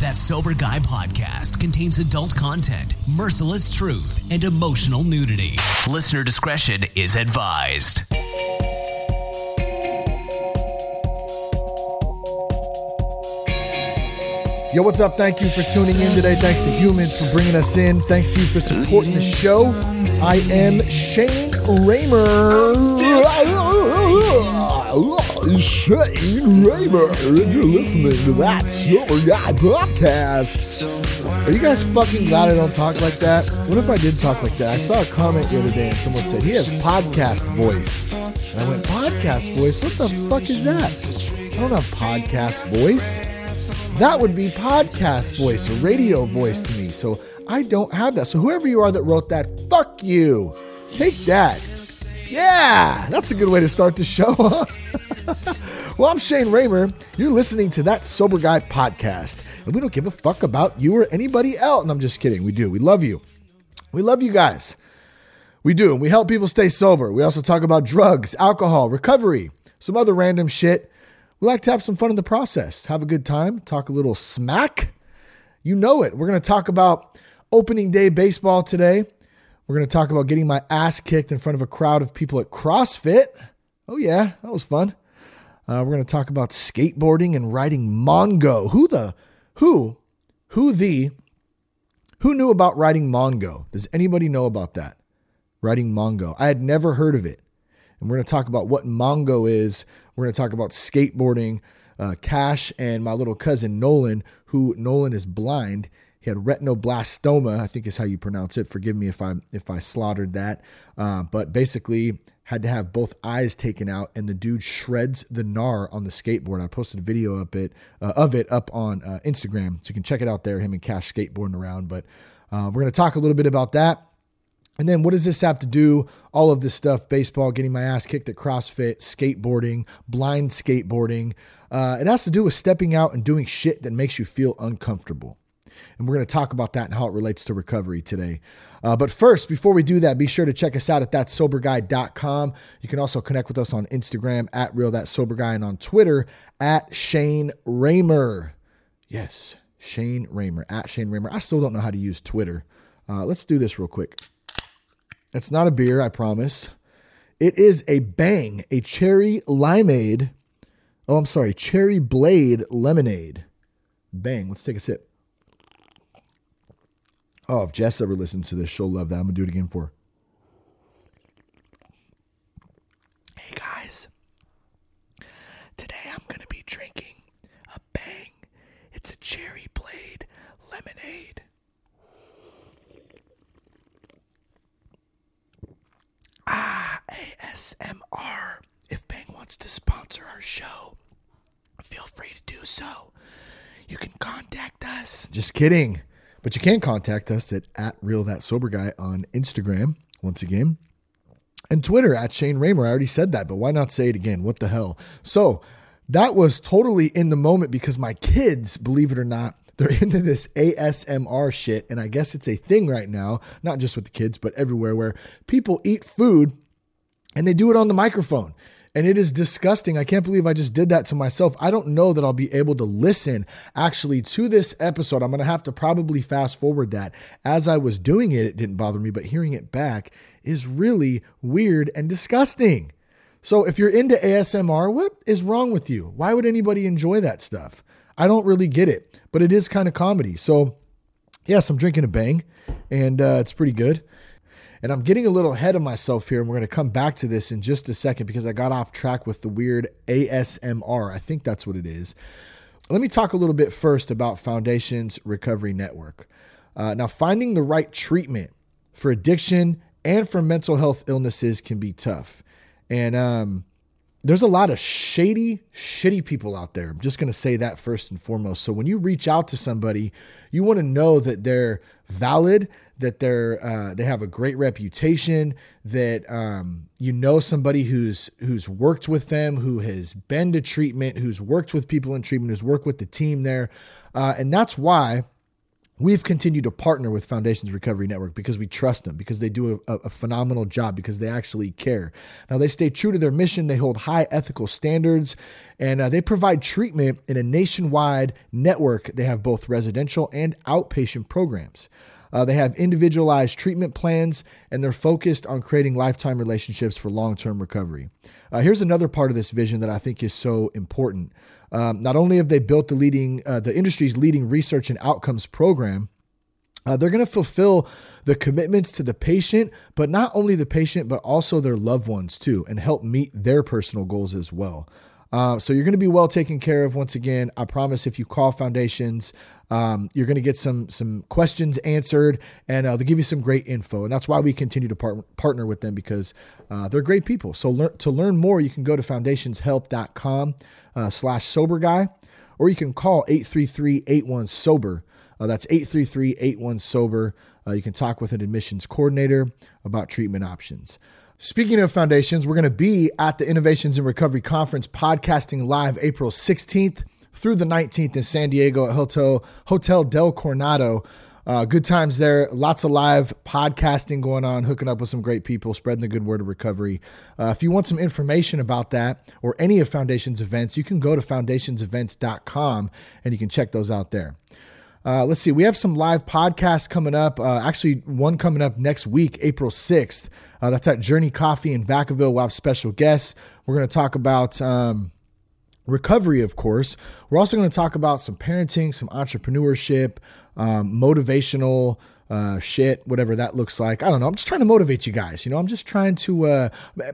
That Sober Guy podcast contains adult content, merciless truth, and emotional nudity. Listener discretion is advised. Yo, what's up? Thank you for tuning in today. Thanks to Humans for bringing us in. Thanks to you for supporting the show. I am Shane Ramer. Shane Ramer. And you're listening to that Sober Guy podcast. Are you guys fucking glad I don't talk like that? What if I did talk like that? I saw a comment the other day and someone said he has podcast voice. And I went, podcast voice? What the fuck is that? I don't have podcast voice that would be podcast voice or radio voice to me. So I don't have that. So whoever you are that wrote that, fuck you. Take that. Yeah, that's a good way to start the show. well, I'm Shane Ramer. You're listening to that Sober Guy podcast, and we don't give a fuck about you or anybody else. And I'm just kidding. We do. We love you. We love you guys. We do. And we help people stay sober. We also talk about drugs, alcohol, recovery, some other random shit. We like to have some fun in the process, have a good time, talk a little smack. You know it. We're going to talk about opening day baseball today. We're going to talk about getting my ass kicked in front of a crowd of people at CrossFit. Oh, yeah, that was fun. Uh, we're going to talk about skateboarding and riding Mongo. Who the, who, who the, who knew about riding Mongo? Does anybody know about that? Riding Mongo. I had never heard of it. And we're going to talk about what Mongo is. We're going to talk about skateboarding. Uh, Cash and my little cousin Nolan, who Nolan is blind. He had retinoblastoma, I think is how you pronounce it. Forgive me if I if I slaughtered that. Uh, but basically, had to have both eyes taken out, and the dude shreds the gnar on the skateboard. I posted a video up it uh, of it up on uh, Instagram, so you can check it out there. Him and Cash skateboarding around. But uh, we're to talk a little bit about that. And then what does this have to do? All of this stuff baseball, getting my ass kicked at CrossFit, skateboarding, blind skateboarding. Uh, it has to do with stepping out and doing shit that makes you feel uncomfortable. And we're going to talk about that and how it relates to recovery today. Uh, but first, before we do that, be sure to check us out at thatsoberguy.com. You can also connect with us on Instagram at real that sober guy and on Twitter at Shane Ramer. Yes, Shane Ramer at Shane Ramer. I still don't know how to use Twitter. Uh, let's do this real quick. It's not a beer, I promise. It is a bang, a cherry limeade. Oh, I'm sorry, cherry blade lemonade. Bang. Let's take a sip. Oh, if Jess ever listens to this, she'll love that. I'm to do it again for her. Hey, guys. Today I'm to be drinking a bang. It's a cherry blade lemonade. Ah, ASMR. If Bang wants to sponsor our show, feel free to do so. You can contact us. Just kidding. But you can contact us at, at Real That Sober Guy on Instagram, once again. And Twitter at Shane Ramer. I already said that, but why not say it again? What the hell? So that was totally in the moment because my kids, believe it or not, they're into this ASMR shit. And I guess it's a thing right now, not just with the kids, but everywhere where people eat food and they do it on the microphone. And it is disgusting. I can't believe I just did that to myself. I don't know that I'll be able to listen actually to this episode. I'm going to have to probably fast forward that. As I was doing it, it didn't bother me, but hearing it back is really weird and disgusting. So if you're into ASMR, what is wrong with you? Why would anybody enjoy that stuff? I don't really get it, but it is kind of comedy. So, yes, I'm drinking a bang, and uh, it's pretty good. And I'm getting a little ahead of myself here, and we're going to come back to this in just a second because I got off track with the weird ASMR. I think that's what it is. Let me talk a little bit first about Foundations Recovery Network. Uh, now, finding the right treatment for addiction and for mental health illnesses can be tough. And um, there's a lot of shady, shitty people out there. I'm just going to say that first and foremost. So when you reach out to somebody, you want to know that they're valid, that they're uh, they have a great reputation, that um, you know somebody who's who's worked with them, who has been to treatment, who's worked with people in treatment, who's worked with the team there, uh, and that's why we've continued to partner with Foundations Recovery Network because we trust them, because they do a, a, phenomenal job, because they actually care. Now, they stay true to their mission, they hold high ethical standards, and uh, they provide treatment in a nationwide network. They have both residential and outpatient programs. Uh, they have individualized treatment plans, and they're focused on creating lifetime relationships for long term recovery. Uh, here's another part of this vision that I think is so important. Um, not only have they built the leading, uh, the industry's leading research and outcomes program, uh, they're going to fulfill the commitments to the patient, but not only the patient, but also their loved ones too, and help meet their personal goals as well. Uh, so you're going to be well taken care of. Once again, I promise. If you call Foundations, um, you're going to get some some questions answered, and uh, they'll give you some great info. And that's why we continue to part- partner with them because uh, they're great people. So to learn more, you can go to foundationshelp.com uh, sober guy, or you can call 833-81 sober. Uh, that's 833-81 sober. Uh, you can talk with an admissions coordinator about treatment options. Speaking of foundations, we're going to be at the Innovations in Recovery Conference podcasting live April 16th through the 19th in San Diego at Hotel, Hotel Del Coronado. Uh, good times there. Lots of live podcasting going on, hooking up with some great people, spreading the good word of recovery. Uh, if you want some information about that or any of Foundation's events, you can go to foundationsevents.com and you can check those out there. Uh, let's see, we have some live podcasts coming up. Uh, actually, one coming up next week, April 6th. Uh, that's at Journey Coffee in Vacaville. We'll have special guests. We're going to talk about. Um, recovery, of course. We're also going to talk about some parenting, some entrepreneurship, um, motivational uh, shit, whatever that looks like. I don't know. I'm just trying to motivate you guys. You know, I'm just trying to uh,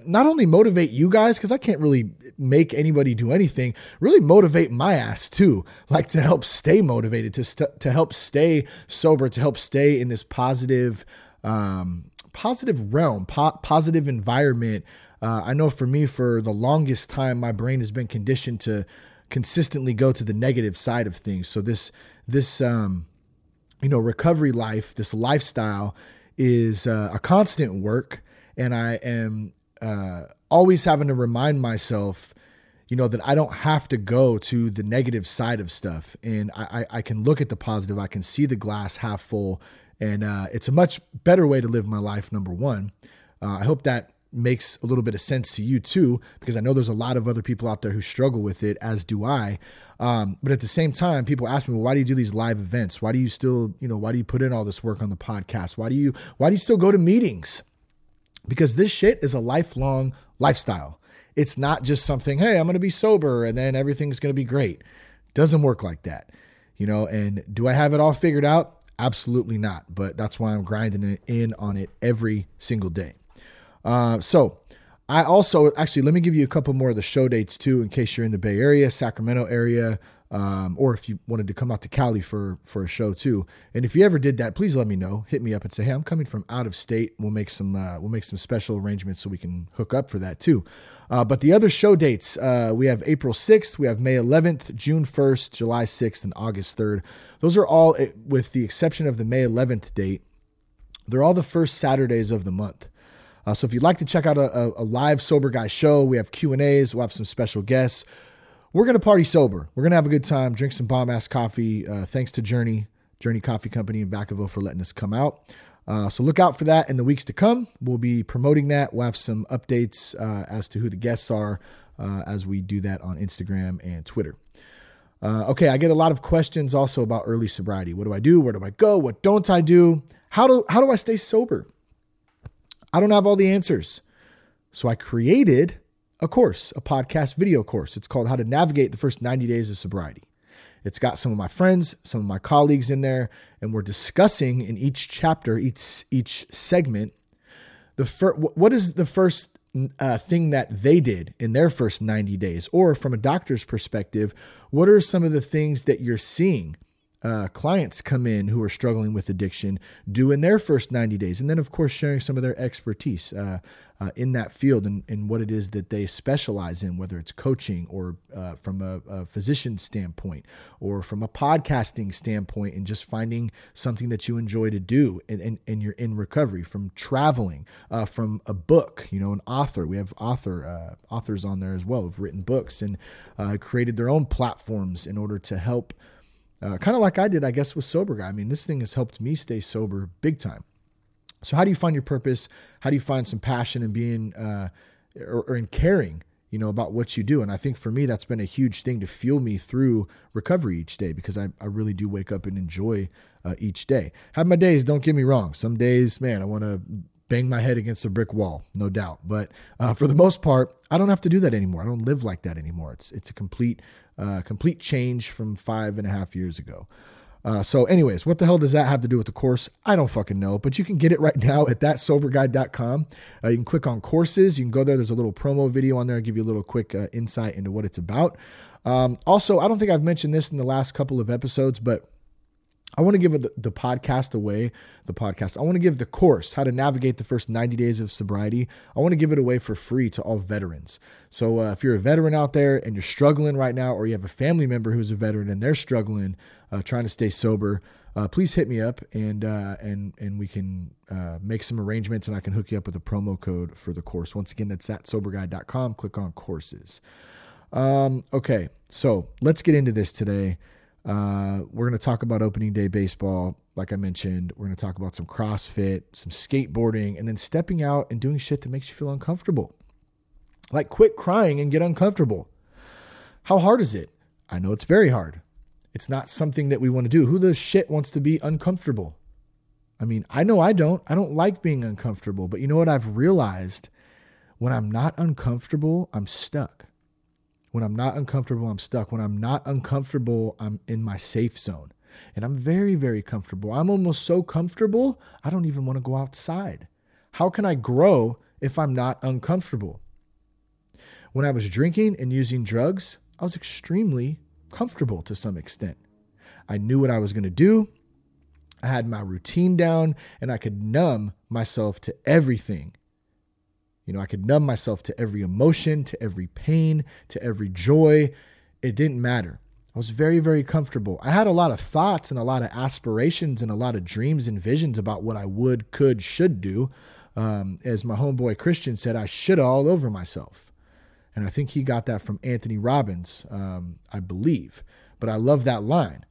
not only motivate you guys because I can't really make anybody do anything. Really motivate my ass too, like to help stay motivated, to st- to help stay sober, to help stay in this positive, um, positive realm, po- positive environment. Uh, I know for me, for the longest time, my brain has been conditioned to consistently go to the negative side of things. So this this um, you know recovery life, this lifestyle is uh, a constant work, and I am uh, always having to remind myself you know that i don't have to go to the negative side of stuff. And i, I can look at the positive. I can see the glass half full. And uh, it's a much better way to live my life number one. Uh, i hope that makes a little bit of sense to you too, because I know there's a lot of other people out there who struggle with it, as do I. Um, but at the same time, people ask me, well, why do you do these live events? Why do you still, you know, why do you put in all this work on the podcast? Why do you, why do you still go to meetings? Because this shit is a lifelong lifestyle. It's not just something, hey, I'm going to be sober and then everything's going to be great. Doesn't work like that, you know. And do I have it all figured out? Absolutely not. But that's why I'm grinding in on it every single day. Uh, so I also actually let me give you a couple more of the show dates too, in case you're in the Bay Area, Sacramento area, um, or if you wanted to come out to Cali for for a show too. And if you ever did that, please let me know. Hit me up and say, hey, I'm coming from out of state. We'll make some uh, we'll make some special arrangements so we can hook up for that too. Uh, but the other show dates, uh, we have April 6th, we have May 11th, June 1st, July 6th, and August 3rd. Those are all, eh, with the exception of the May 11th date, they're all the first Saturdays of the month. Uh, so if you'd like to check out a, a, live sober guy show, we have Q and A's. We'll have some special guests. We're gonna party sober. We're gonna have a good time, drink some bomb ass coffee. Uh, thanks to Journey Journey Coffee Company in Vacaville for letting us come out. Uh, so look out for that in the weeks to come. We'll be promoting that. We'll have some updates uh, as to who the guests are uh, as we do that on Instagram and Twitter. Uh, okay, I get a lot of questions also about early sobriety. What do I do? Where do I go? What don't I do? How do how do I stay sober? I don't have all the answers. So I created a course, a podcast video course. It's called How to Navigate the First 90 Days of Sobriety. It's got some of my friends, some of my colleagues in there, and we're discussing in each chapter, each each segment, the fir- what is the first uh, thing that they did in their first 90 days, or from a doctor's perspective, what are some of the things that you're seeing uh, clients come in who are struggling with addiction do in their first 90 days. And then, of course, sharing some of their expertise uh, uh, in that field and, and, what it is that they specialize in, whether it's coaching or uh, from a, a physician standpoint or from a podcasting standpoint, and just finding something that you enjoy to do and, and, and you're in recovery, from traveling, uh, from a book, you know, an author. We have author uh, authors on there as well who've written books and created their own platforms in order to help Uh, kind of like I did, I guess, with Sober Guy. I mean, this thing has helped me stay sober big time. So, how do you find your purpose? How do you find some passion and being uh, or, or in caring? You know, about what you do. And I think for me, that's been a huge thing to fuel me through recovery each day because I, I really do wake up and enjoy uh, each day. Have my days, don't get me wrong. Some days, man, I want to bang my head against a brick wall, no doubt. But uh, for the most part, I don't have to do that anymore. I don't live like that anymore. It's it's a complete uh, complete change from five and a half years ago. Uh, so, anyways, what the hell does that have to do with the course? I don't fucking know, but you can get it right now at thatsoberguy.com. Uh, you can click on courses. You can go there. There's a little promo video on there. I'll give you a little quick uh, insight into what it's about. Um, also, I don't think I've mentioned this in the last couple of episodes, but I want to give the, the, podcast away, the podcast. I want to give the course, how to navigate the first 90 days of sobriety. I want to give it away for free to all veterans. So uh, if you're a veteran out there and you're struggling right now, or you have a family member who's a veteran and they're struggling, uh, trying to stay sober, uh, please hit me up and uh, and and we can uh, make some arrangements and I can hook you up with a promo code for the course. Once again, that's at soberguy.com. Click on courses. Um, okay, so let's get into this today. Uh, we're going to talk about opening day baseball. Like I mentioned, we're going to talk about some CrossFit, some skateboarding, and then stepping out and doing shit that makes you feel uncomfortable. Like quit crying and get uncomfortable. How hard is it? I know it's very hard. It's not something that we want to do. Who the shit wants to be uncomfortable? I mean, I know I don't. I don't like being uncomfortable, but you know what I've realized? When I'm not uncomfortable, I'm stuck. When I'm not uncomfortable, I'm stuck. When I'm not uncomfortable, I'm in my safe zone. And I'm very, very comfortable. I'm almost so comfortable, I don't even want to go outside. How can I grow if I'm not uncomfortable? When I was drinking and using drugs, I was extremely comfortable to some extent. I knew what I was going to do. I had my routine down and I could numb myself to everything you know, I could numb myself to every emotion, to every pain, to every joy. It didn't matter. I was very, very comfortable. I had a lot of thoughts and a lot of aspirations and a lot of dreams and visions about what I would, could, should do. Um, as my homeboy Christian said, I should all over myself. And I think he got that from Anthony Robbins, um, I believe. But I love that line.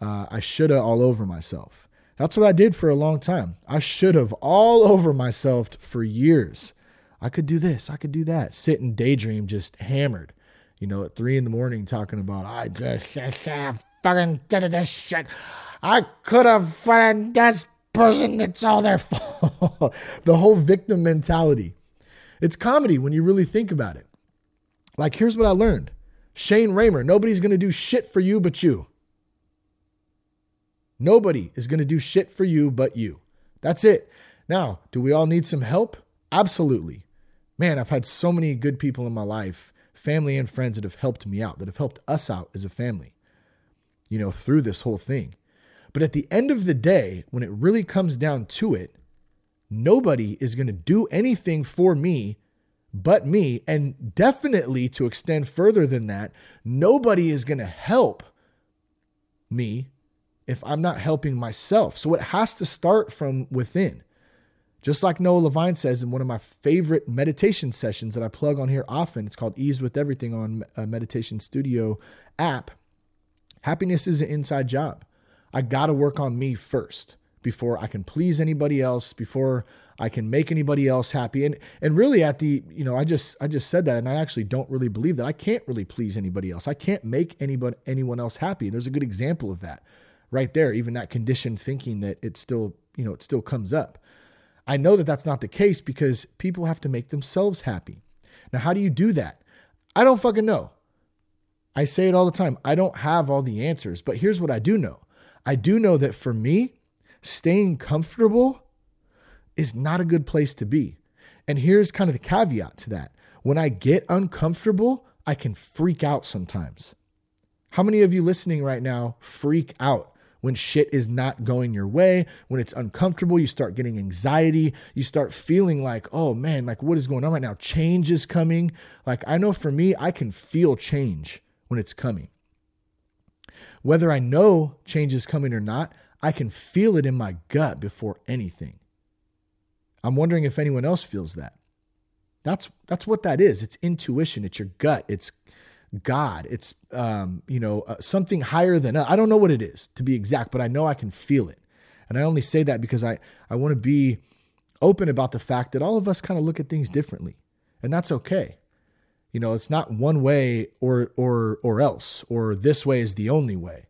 Uh, I should have all over myself. That's what I did for a long time. I should have all over myself for years. I could do this, I could do that. Sit and daydream, just hammered, you know, at three in the morning, talking about I just uh, fucking did this shit. I could have fucking this person. It's all their fault. the whole victim mentality. It's comedy when you really think about it. Like, here's what I learned Shane Ramer, nobody's to do shit for you but you. Nobody is to do shit for you but you. That's it. Now, do we all need some help? Absolutely man, I've had so many good people in my life, family and friends that have helped me out, that have helped us out as a family, you know, through this whole thing. But at the end of the day, when it really comes down to it, nobody is going to do anything for me but me. And definitely to extend further than that, nobody is going to help me if I'm not helping myself. So it has to start from within. Just like Noah Levine says in one of my favorite meditation sessions that I plug on here often, it's called Ease with Everything on a Meditation Studio app. Happiness is an inside job. I got to work on me first before I can please anybody else, before I can make anybody else happy. And and really at the, you know, I just I just said that and I actually don't really believe that. I can't really please anybody else. I can't make anybody anyone else happy. And There's a good example of that right there, even that conditioned thinking that it still, you know, it still comes up. I know that that's not the case because people have to make themselves happy. Now, how do you do that? I don't fucking know. I say it all the time. I don't have all the answers, but here's what I do know I do know that for me, staying comfortable is not a good place to be. And here's kind of the caveat to that. When I get uncomfortable, I can freak out sometimes. How many of you listening right now freak out when shit is not going your way, when it's uncomfortable, you start getting anxiety, you start feeling like, oh man, like what is going on right now? Change is coming. Like I know for me, I can feel change when it's coming. Whether I know change is coming or not, I can feel it in my gut before anything. I'm wondering if anyone else feels that. That's that's what that is. It's intuition, it's your gut. It's God. It's, um, you know, uh, something higher than. I don't know what it is to be exact, but I know I can feel it. And I only say that because I, I want to be open about the fact that all of us kind of look at things differently. And that's okay. You know, it's not one way or or or else or this way is the only way.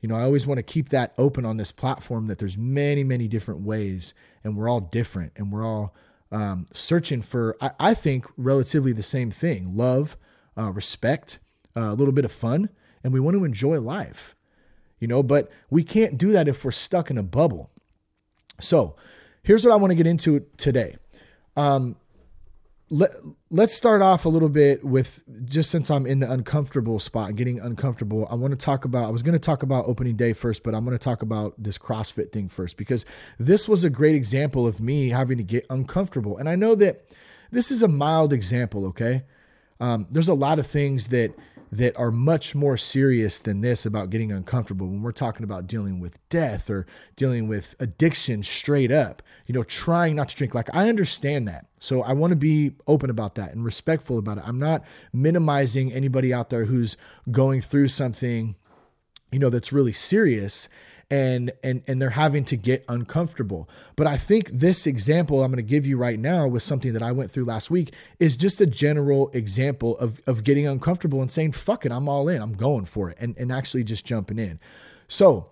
You know, I always want to keep that open on this platform that there's many, many different ways and we're all different and we're all um, searching for, I, I, think, relatively the same thing love, uh, respect, uh, a little bit of fun, and we want to enjoy life. You know, but we can't do that if we're stuck in a bubble. So here's what I want to get into today. Um, let, let's start off a little bit with just since I'm in the uncomfortable spot getting uncomfortable, I want to talk about, I was going to talk about opening day first, but I'm going to talk about this CrossFit thing first because this was a great example of me having to get uncomfortable. And I know that this is a mild example, okay? Um, there's a lot of things that that are much more serious than this about getting uncomfortable when we're talking about dealing with death or dealing with addiction straight up, you know, trying not to drink. Like, I understand that. So I want to be open about that and respectful about it. I'm not minimizing anybody out there who's going through something, you know, that's really serious and and and they're having to get uncomfortable. But I think this example I'm going to give you right now with something that I went through last week is just a general example of of getting uncomfortable and saying fuck it, I'm all in. I'm going for it and and actually just jumping in. So,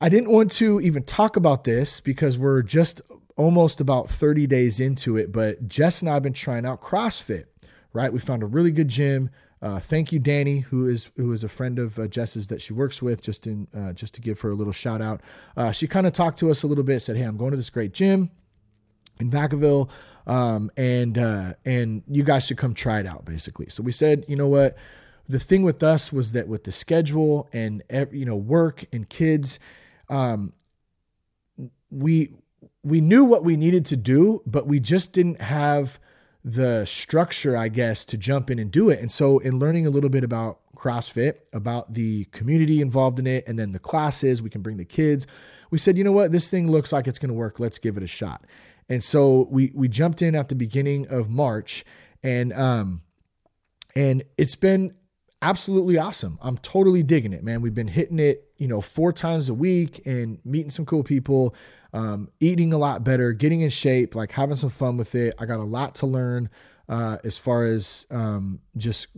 I didn't want to even talk about this because we're just almost about 30 days into it, but Jess and I have been trying out CrossFit, right? We found a really good gym uh, thank you, Danny, who is who is a friend of uh, Jess's that she works with. Just in uh, just to give her a little shout out, uh, she kind of talked to us a little bit. Said, "Hey, I'm going to this great gym in Vacaville, um, and uh, and you guys should come try it out." Basically, so we said, you know what, the thing with us was that with the schedule and you know work and kids, um, we we knew what we needed to do, but we just didn't have the structure, I guess, to jump in and do it. And so, in learning a little bit about CrossFit, about the community involved in it, and then the classes, we can bring the kids. We said, you know what, this thing looks like it's going to work. Let's give it a shot. And so we we jumped in at the beginning of March, and um, and it's been absolutely awesome. I'm totally digging it, man. We've been hitting it, you know, four times a week and meeting some cool people um, eating a lot better, getting in shape, like having some fun with it. I got a lot to learn uh, as far as um, just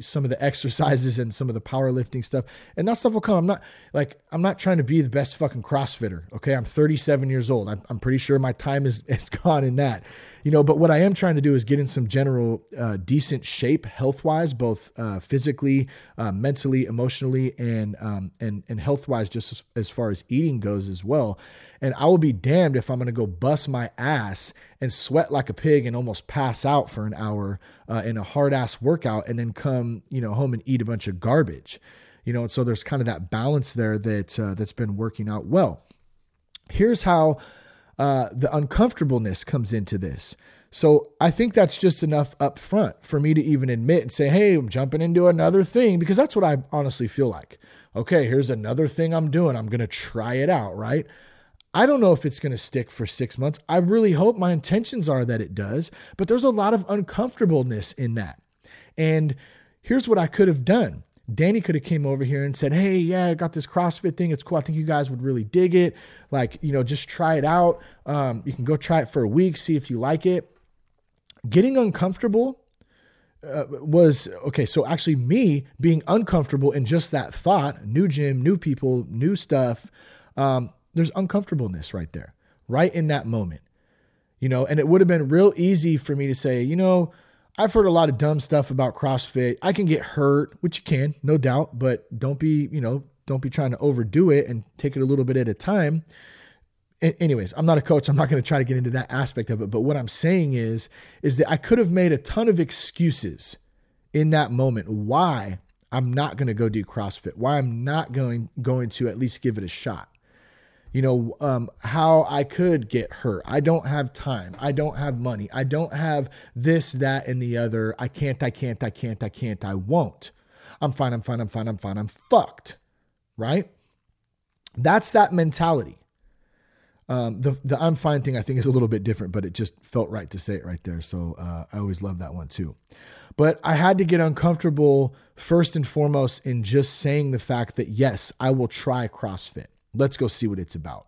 some of the exercises and some of the powerlifting stuff. And that stuff will come. I'm not like, I'm not trying to be the best fucking CrossFitter. Okay. I'm 37 years old. I'm, I'm pretty sure my time is, is gone in that, you know, but what I am trying to do is get in some general uh, decent shape health wise, both uh, physically, uh, mentally, emotionally, and, um, and, and health wise, just as, as far as eating goes as well. And I will be damned if I'm going to go bust my ass and sweat like a pig and almost pass out for an hour uh, in a hard ass workout and then come, you know, home and eat a bunch of garbage. You know, and so there's kind of that balance there that uh, that's been working out well. Here's how uh, the uncomfortableness comes into this. So I think that's just enough up front for me to even admit and say, hey, I'm jumping into another thing because that's what I honestly feel like. Okay, here's another thing I'm doing. I'm going to try it out, right? I don't know if it's going to stick for six months. I really hope my intentions are that it does, but there's a lot of uncomfortableness in that. And here's what I could have done. Danny could have came over here and said, "Hey, yeah, I got this CrossFit thing. It's cool. I think you guys would really dig it. Like, you know, just try it out. Um, you can go try it for a week, see if you like it." Getting uncomfortable uh, was okay. So actually, me being uncomfortable in just that thought, new gym, new people, new stuff. Um, there's uncomfortableness right there, right in that moment. You know, and it would have been real easy for me to say, you know, I've heard a lot of dumb stuff about CrossFit. I can get hurt, which you can, no doubt, but don't be, you know, don't be trying to overdo it and take it a little bit at a time. Anyways, I'm not a coach. I'm not going to try to get into that aspect of it. But what I'm saying is, is that I could have made a ton of excuses in that moment why I'm not going to go do CrossFit, why I'm not going going to at least give it a shot you know, um, how I could get hurt. I don't have time. I don't have money. I don't have this, that, and the other. I can't, I can't, I can't, I can't, I won't. I'm fine, I'm fine, I'm fine, I'm fine, I'm fucked. Right? That's that mentality. Um, the the I'm fine thing I think is a little bit different, but it just felt right to say it right there. So uh, I always love that one too. But I had to get uncomfortable first and foremost in just saying the fact that yes, I will try CrossFit. Let's go see what it's about.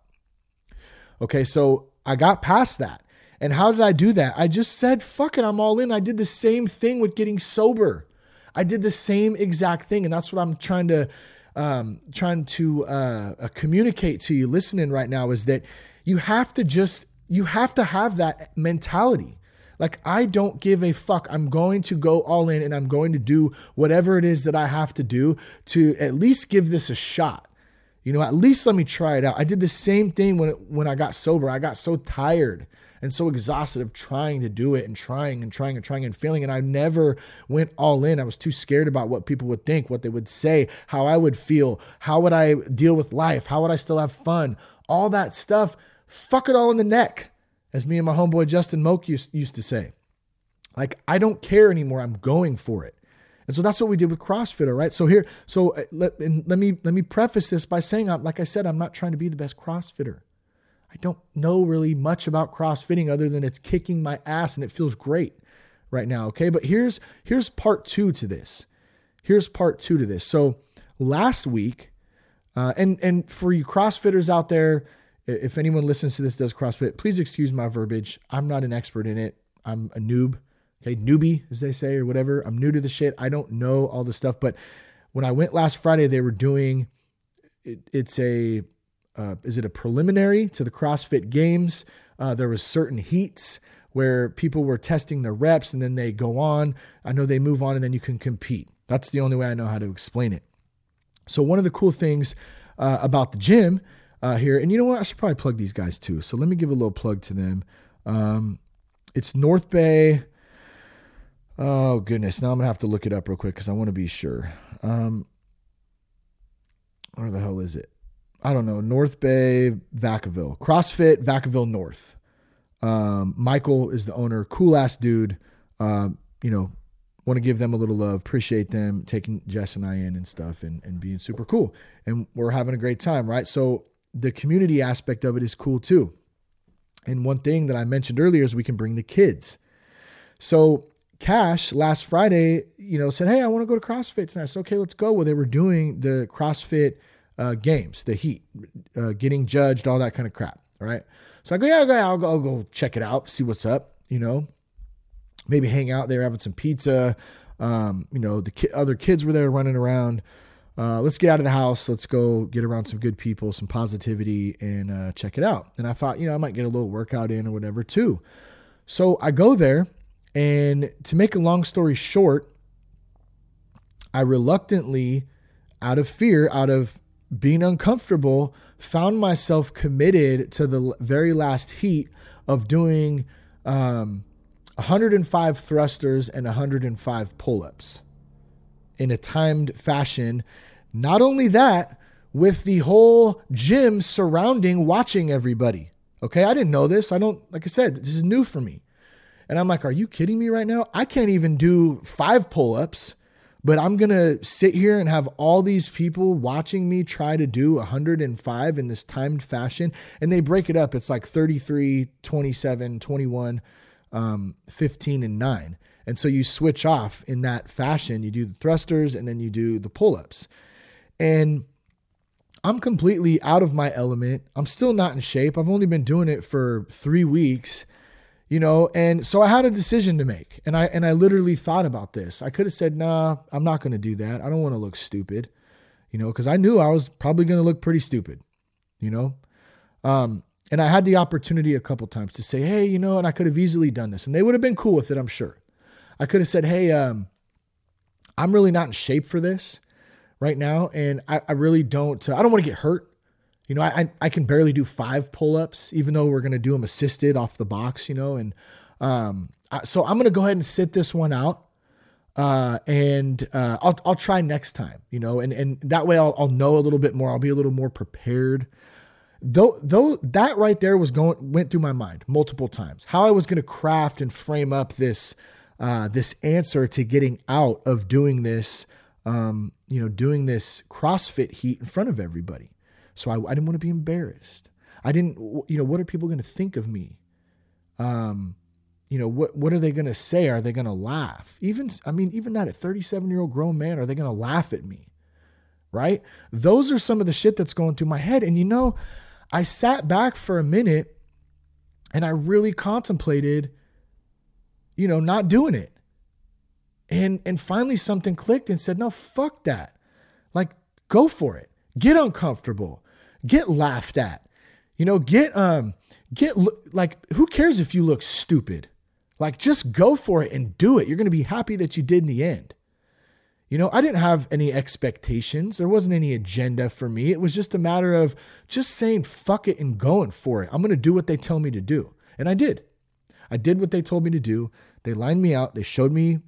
Okay, so I got past that. And how did I do that? I just said, fuck it, I'm all in. I did the same thing with getting sober. I did the same exact thing. And that's what I'm trying to um, trying to uh, uh, communicate to you listening right now is that you have to just you have to have that mentality. Like I don't give a fuck. I'm going to go all in and I'm going to do whatever it is that I have to do to at least give this a shot. You know, at least let me try it out. I did the same thing when it, when I got sober. I got so tired and so exhausted of trying to do it and trying and trying and trying and failing. And I never went all in. I was too scared about what people would think, what they would say, how I would feel, how would I deal with life, how would I still have fun, all that stuff. Fuck it all in the neck, as me and my homeboy Justin Moke used, used to say. Like, I don't care anymore. I'm going for it. And so that's what we did with CrossFitter, right? So here, so uh, let, let me let me preface this by saying, like I said, I'm not trying to be the best CrossFitter. I don't know really much about crossfitting other than it's kicking my ass and it feels great right now. Okay. But here's here's part two to this. Here's part two to this. So last week, uh, and and for you CrossFitters out there, if anyone listens to this does CrossFit, please excuse my verbiage. I'm not an expert in it. I'm a noob. Okay, newbie, as they say, or whatever. I'm new to the shit. I don't know all the stuff. But when I went last Friday, they were doing it, it's a uh, is it a preliminary to the CrossFit Games? Uh, there was certain heats where people were testing their reps and then they go on. I know they move on and then you can compete. That's the only way I know how to explain it. So one of the cool things uh, about the gym uh, here, and you know what? I should probably plug these guys too. So let me give a little plug to them. Um, it's North Bay. Oh goodness! Now I'm gonna have to look it up real quick because I want to be sure. Um, where the hell is it? I don't know, North Bay, Vacaville, CrossFit, Vacaville North. Um, Michael is the owner, cool ass dude. Um, you know, want to give them a little love, appreciate them taking Jess and I in and stuff and, and being super cool. And we're having a great time, right? So the community aspect of it is cool too. And one thing that I mentioned earlier is we can bring the kids. So Cash last Friday, you know, said, Hey, I want to go to CrossFit And I said, okay, let's go. Well, they were doing the CrossFit uh, games, the heat, uh, getting judged, all that kind of crap. Right. So I go, yeah, I'll go, I'll go check it out, see what's up, you know, maybe hang out there having some pizza. Um, you know, the ki- other kids were there running around. Uh, let's get out of the house. Let's go get around some good people, some positivity, and uh, check it out. And I thought, you know, I might get a little workout in or whatever too. So I go there, and to make a long story short, I reluctantly, out of fear, out of being uncomfortable, found myself committed to the very last heat of doing um, 105 thrusters and 105 pull ups in a timed fashion. Not only that, with the whole gym surrounding, watching everybody. Okay, I didn't know this. I don't, like I said, this is new for me. And I'm like, are you kidding me right now? I can't even do five pull ups but I'm going to sit here and have all these people watching me try to do 105 in this timed fashion. And they break it up. It's like 33, 27, 21, um, 15, and 9. And so you switch off in that fashion. You do the thrusters and then you do the pull ups. And I'm completely out of my element. I'm still not in shape. I've only been doing it for three weeks you know and so i had a decision to make and i and i literally thought about this. I could have said nah i'm not going to do that. I don't want to look stupid you know because i knew i was probably going to look pretty stupid you know? Um and i had the opportunity a couple times to say hey you know and i could have easily done this and they would have been cool with it i'm sure. I could have said hey um i'm really not in shape for this right now and i, I really don't uh, i don't want to get hurt you know, I, I can barely do five pull ups, even though we're to do them assisted off the box, you know. And um, I, so I'm to go ahead and sit this one out. Uh, and uh, I'll, I'll try next time, you know, and, and that way I'll, I'll know a little bit more. I'll be a little more prepared. Though, though that right there was going, went through my mind multiple times, how I was to craft and frame up this, uh, this answer to getting out of doing this, um, you know, doing this CrossFit heat in front of everybody. So I, I didn't want to be embarrassed. I didn't, you know, what are people going to think of me? Um, you know, what, what are they going to say? Are they going to laugh? Even, I mean, even that at 37 year old grown man, are they going to laugh at me? Right. Those are some of the shit that's going through my head. And, you know, I sat back for a minute and I really contemplated, you know, not doing it. And, and finally something clicked and said, no, fuck that. Like, go for it. Get uncomfortable. Get laughed at. You know, get um get like who cares if you look stupid? Like just go for it and do it. You're going to be happy that you did in the end. You know, I didn't have any expectations. There wasn't any agenda for me. It was just a matter of just saying fuck it and going for it. I'm going to do what they tell me to do. And I did. I did what they told me to do. They lined me out. They showed me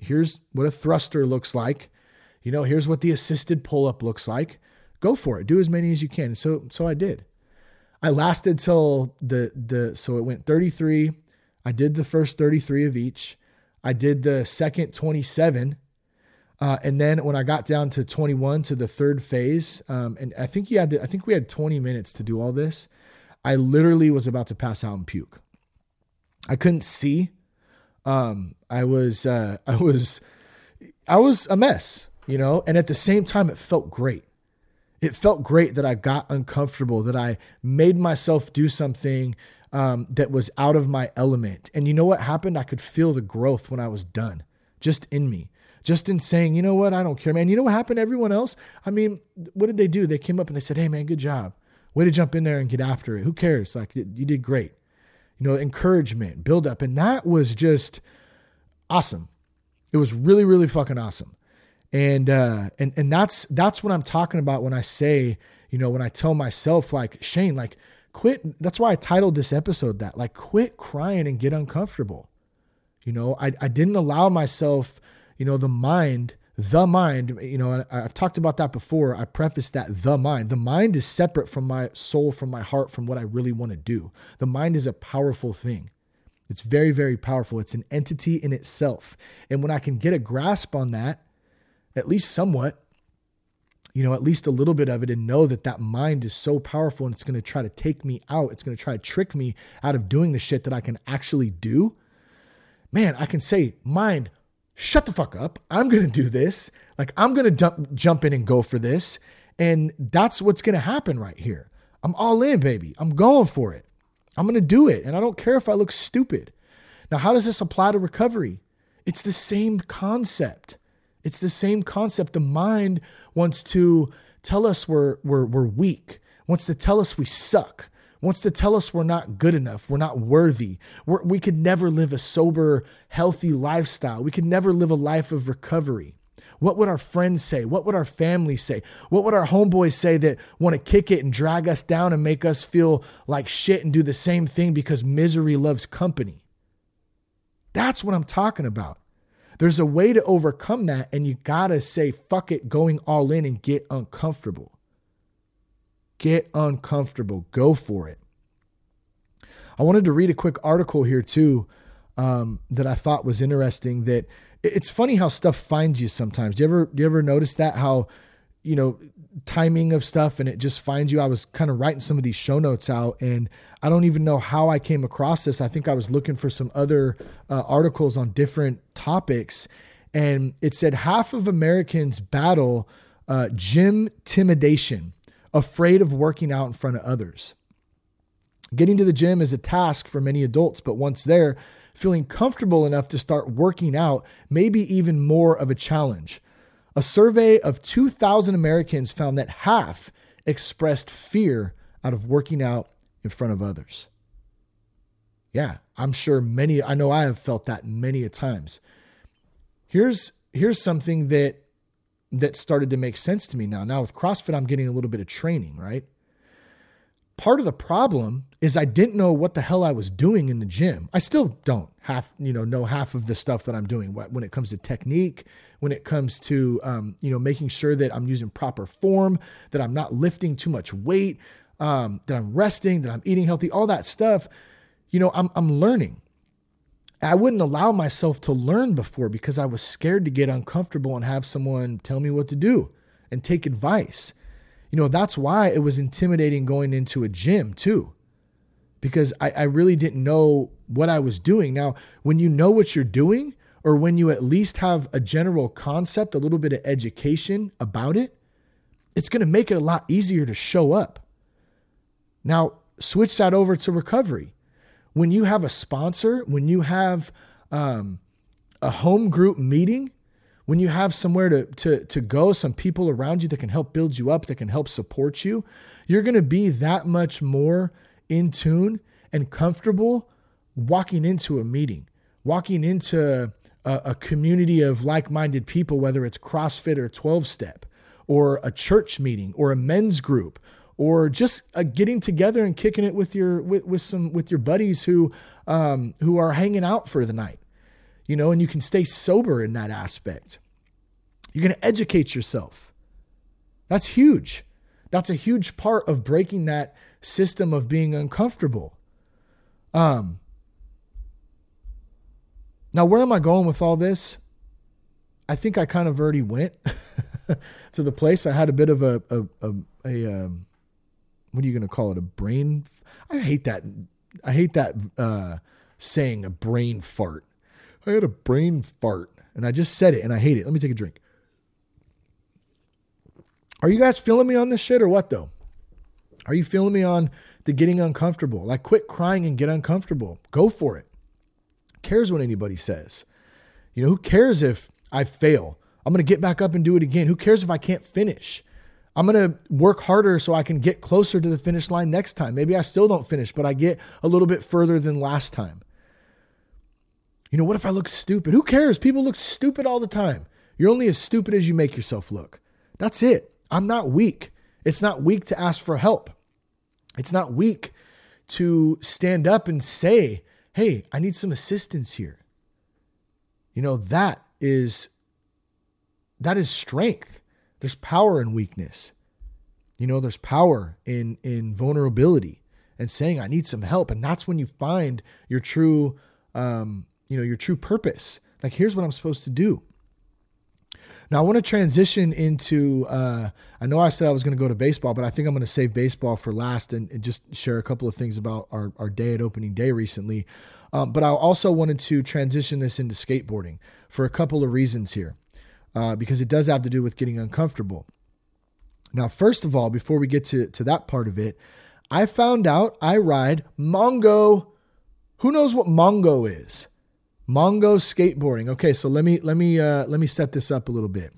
here's what a thruster looks like. You know, here's what the assisted pull up looks like. Go for it. Do as many as you can. So so I did. I lasted till the the so it went 33. I did the first 33 of each. I did the second 27. Uh, and then when I got down to 21 to the third phase, um, and I think you had to, I think we had 20 minutes to do all this. I literally was about to pass out and puke. I couldn't see. Um, I was uh, I was I was a mess, you know, and at the same time it felt great. It felt great that I got uncomfortable, that I made myself do something um, that was out of my element. And you know what happened? I could feel the growth when I was done, just in me, just in saying, you know what? I don't care, man. You know what happened everyone else? I mean, what did they do? They came up and they said, hey, man, good job. Way to jump in there and get after it. Who cares? Like, you did great. You know, encouragement, build up. And that was just awesome. It was really, really fucking awesome. And uh and and that's that's what I'm talking about when I say, you know, when I tell myself like, Shane, like quit. That's why I titled this episode that, like, quit crying and get uncomfortable. You know, I, I didn't allow myself, you know, the mind, the mind, you know, I, I've talked about that before. I prefaced that the mind. The mind is separate from my soul, from my heart, from what I really want to do. The mind is a powerful thing. It's very, very powerful. It's an entity in itself. And when I can get a grasp on that, at least somewhat, you know, at least a little bit of it and know that that mind is so powerful and it's going to try to take me out. It's going to try to trick me out of doing the shit that I can actually do. Man, I can say, mind, shut the fuck up. I'm going to do this. Like, I'm going to jump, jump in and go for this. And that's what's going to happen right here. I'm all in, baby. I'm going for it. I'm going to do it. And I don't care if I look stupid. Now, how does this apply to recovery? It's the same concept. It's the same concept. The mind wants to tell us we're, we're, we're weak, wants to tell us we suck, wants to tell us we're not good enough, we're not worthy, we're, we could never live a sober, healthy lifestyle. We could never live a life of recovery. What would our friends say? What would our family say? What would our homeboys say that want to kick it and drag us down and make us feel like shit and do the same thing because misery loves company? That's what I'm talking about. There's a way to overcome that, and you gotta say, fuck it, going all in and get uncomfortable. Get uncomfortable. Go for it. I wanted to read a quick article here, too, um, that I thought was interesting. That it's funny how stuff finds you sometimes. Do you ever, do you ever notice that? How, you know, timing of stuff and it just finds you. I was kind of writing some of these show notes out and I don't even know how I came across this. I think I was looking for some other uh, articles on different topics and it said half of Americans battle uh, gym intimidation, afraid of working out in front of others. Getting to the gym is a task for many adults, but once there, feeling comfortable enough to start working out may be even more of a challenge. A survey of 2,000 Americans found that half expressed fear out of working out in front of others. Yeah, I'm sure many, I know I have felt that many a times. Here's, here's something that, that started to make sense to me now. Now with CrossFit, I'm getting a little bit of training, right? Part of the problem is I didn't know what the hell I was doing in the gym. I still don't half, you know, know half of the stuff that I'm doing when it comes to technique, when it comes to, um, you know, making sure that I'm using proper form, that I'm not lifting too much weight, um, that I'm resting, that I'm eating healthy, all that stuff. You know, I'm, I'm learning. I wouldn't allow myself to learn before because I was scared to get uncomfortable and have someone tell me what to do and take advice. You know, that's why it was intimidating going into a gym too, because I, I really didn't know what I was doing. Now, when you know what you're doing, or when you at least have a general concept, a little bit of education about it, it's going to make it a lot easier to show up. Now, switch that over to recovery. When you have a sponsor, when you have um, a home group meeting, when you have somewhere to, to, to go, some people around you that can help build you up, that can help support you, you're going to be that much more in tune and comfortable walking into a meeting, walking into a, a community of like minded people, whether it's CrossFit or 12 step, or a church meeting, or a men's group, or just uh, getting together and kicking it with your with, with some with your buddies who um, who are hanging out for the night you know, and you can stay sober in that aspect. You're going to educate yourself. That's huge. That's a huge part of breaking that system of being uncomfortable. Um, now, where am I going with all this? I think I kind of already went to the place. I had a bit of a a a, a um, what are you going to call it? A brain? I hate that. I hate that uh, saying a brain fart. I had a brain fart and I just said it and I hate it. Let me take a drink. Are you guys feeling me on this shit or what though? Are you feeling me on the getting uncomfortable? Like quit crying and get uncomfortable. Go for it. Cares what anybody says? You know, who cares if I fail? I'm going to get back up and do it again. Who cares if I can't finish? I'm going to work harder so I can get closer to the finish line next time. Maybe I still don't finish, but I get a little bit further than last time. You know, what if I look stupid? Who cares? People look stupid all the time. You're only as stupid as you make yourself look. That's it. I'm not weak. It's not weak to ask for help. It's not weak to stand up and say, hey, I need some assistance here. You know, that is that is strength. There's power in weakness. You know, there's power in in vulnerability and saying I need some help, and that's when you find your true um, you know, your true purpose. Like, here's what I'm supposed to do. Now, I want to transition into. Uh, I know I said I was going to go to baseball, but I think I'm going to save baseball for last and, and, just share a couple of things about our, our day at opening day recently. Um, but I also wanted to transition this into skateboarding for a couple of reasons here, uh, because it does have to do with getting uncomfortable. Now, first of all, before we get to, to that part of it, I found out I ride Mongo. Who knows what Mongo is? Mongo skateboarding. Okay, so let me let me uh, let me set this up a little bit.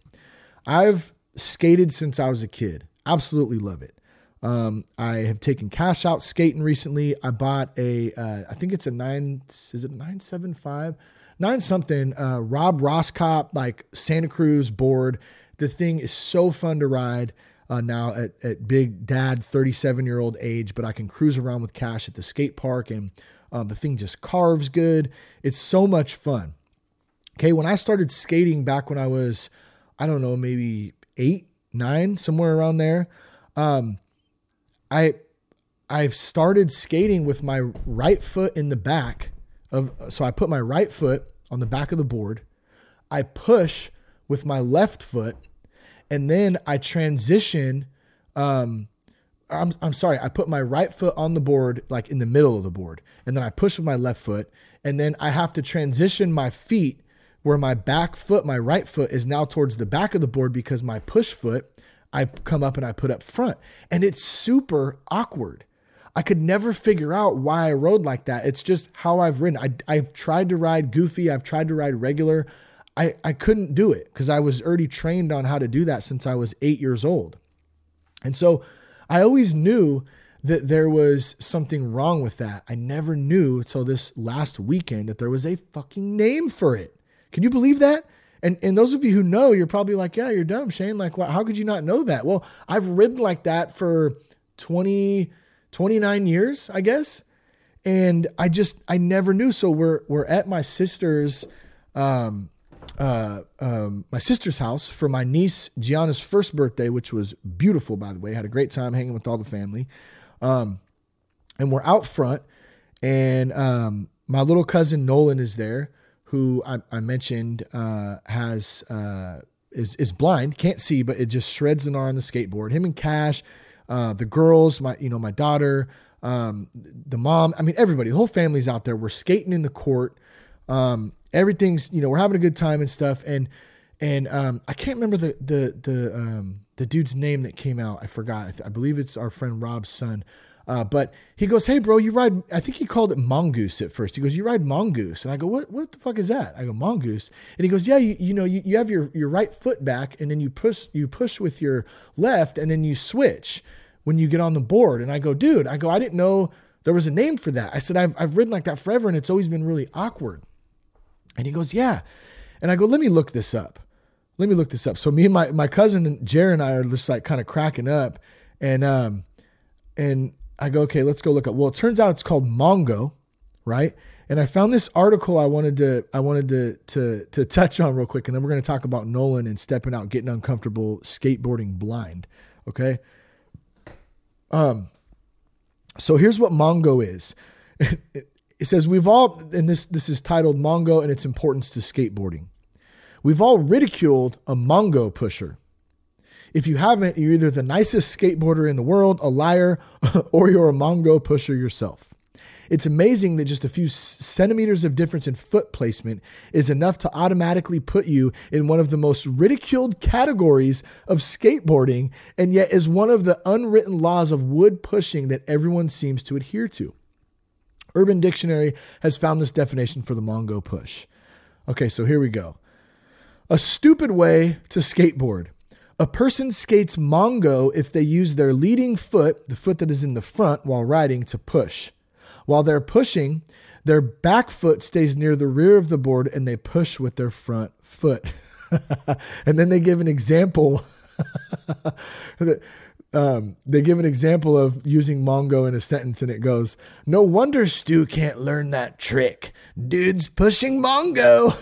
I've skated since I was a kid. Absolutely love it. Um, I have taken cash out skating recently. I bought a, uh, I think it's a nine, is it nine seven five, nine something? Uh, Rob Roskopp like Santa Cruz board. The thing is so fun to ride. Uh, now at, at big dad 37 year old age but i can cruise around with cash at the skate park and um, the thing just carves good. It's so much fun. Okay, when I started skating back when I was, I don't know, maybe eight, nine, somewhere around there, um, I I started skating with my right foot in the back of. So I put my right foot on the back of the board. I push with my left foot, and then I transition um, I'm, I'm sorry, I put my right foot on the board, like in the middle of the board, and then I push with my left foot, and then I have to transition my feet where my back foot, my right foot, is now towards the back of the board because my push foot, I come up and I put up front. And it's super awkward. I could never figure out why I rode like that. It's just how I've ridden. I, I've tried to ride goofy, I've tried to ride regular. I, I couldn't do it because I was already trained on how to do that since I was eight years old. And so, I always knew that there was something wrong with that. I never knew until this last weekend that there was a fucking name for it. Can you believe that? And and those of you who know, you're probably like, yeah, you're dumb, Shane. Like, what, how could you not know that? Well, I've ridden like that for 20, 29 years, I guess. And I just I never knew. So we're we're at my sister's um uh, um, my sister's house for my niece Gianna's first birthday, which was beautiful, by the way. Had a great time hanging with all the family. Um, and we're out front, and um, my little cousin Nolan is there, who I, I mentioned uh, has uh, is is blind, can't see, but it just shreds an R on the skateboard. Him and Cash, uh, the girls, my you know my daughter, um, the mom. I mean everybody, the whole family's out there. We're skating in the court. Um, everything's you know we're having a good time and stuff. And and um, I can't remember the the the um, the dude's name that came out. I forgot. I, I believe it's our friend Rob's son. Uh, but he goes, "Hey, bro, you ride?" I think he called it mongoose at first. He goes, "You ride mongoose?" And I go, "What? What the fuck is that?" I go, "Mongoose." And he goes, "Yeah, you, you know, you, you have your your right foot back, and then you push you push with your left, and then you switch when you get on the board." And I go, "Dude," I go, "I didn't know there was a name for that." I said, "I've I've ridden like that forever, and it's always been really awkward." And he goes, "Yeah," and I go, "Let me look this up." Let me look this up. So me and my my cousin Jared and I are just like kind of cracking up, and um, and I go, okay, let's go look up. Well, it turns out it's called Mongo, right? And I found this article I wanted to I wanted to to to touch on real quick, and then we're going to talk about Nolan and stepping out, getting uncomfortable, skateboarding blind. Okay. Um. So here's what Mongo is. It, says we've all, and this this is titled Mongo and its importance to skateboarding. We've all ridiculed a Mongo pusher. If you haven't, you're either the nicest skateboarder in the world, a liar, or you're a Mongo pusher yourself. It's amazing that just a few centimeters of difference in foot placement is enough to automatically put you in one of the most ridiculed categories of skateboarding, and yet is one of the unwritten laws of wood pushing that everyone seems to adhere to. Urban Dictionary has found this definition for the Mongo push. Okay, so here we go. A stupid way to skateboard a person skates mongo if they use their leading foot, the foot that is in the front while riding, to push. While they're pushing, their back foot stays near the rear of the board and they push with their front foot. and then they give an example. um, they give an example of using Mongo in a sentence, and it goes, No wonder Stu can't learn that trick. Dude's pushing Mongo.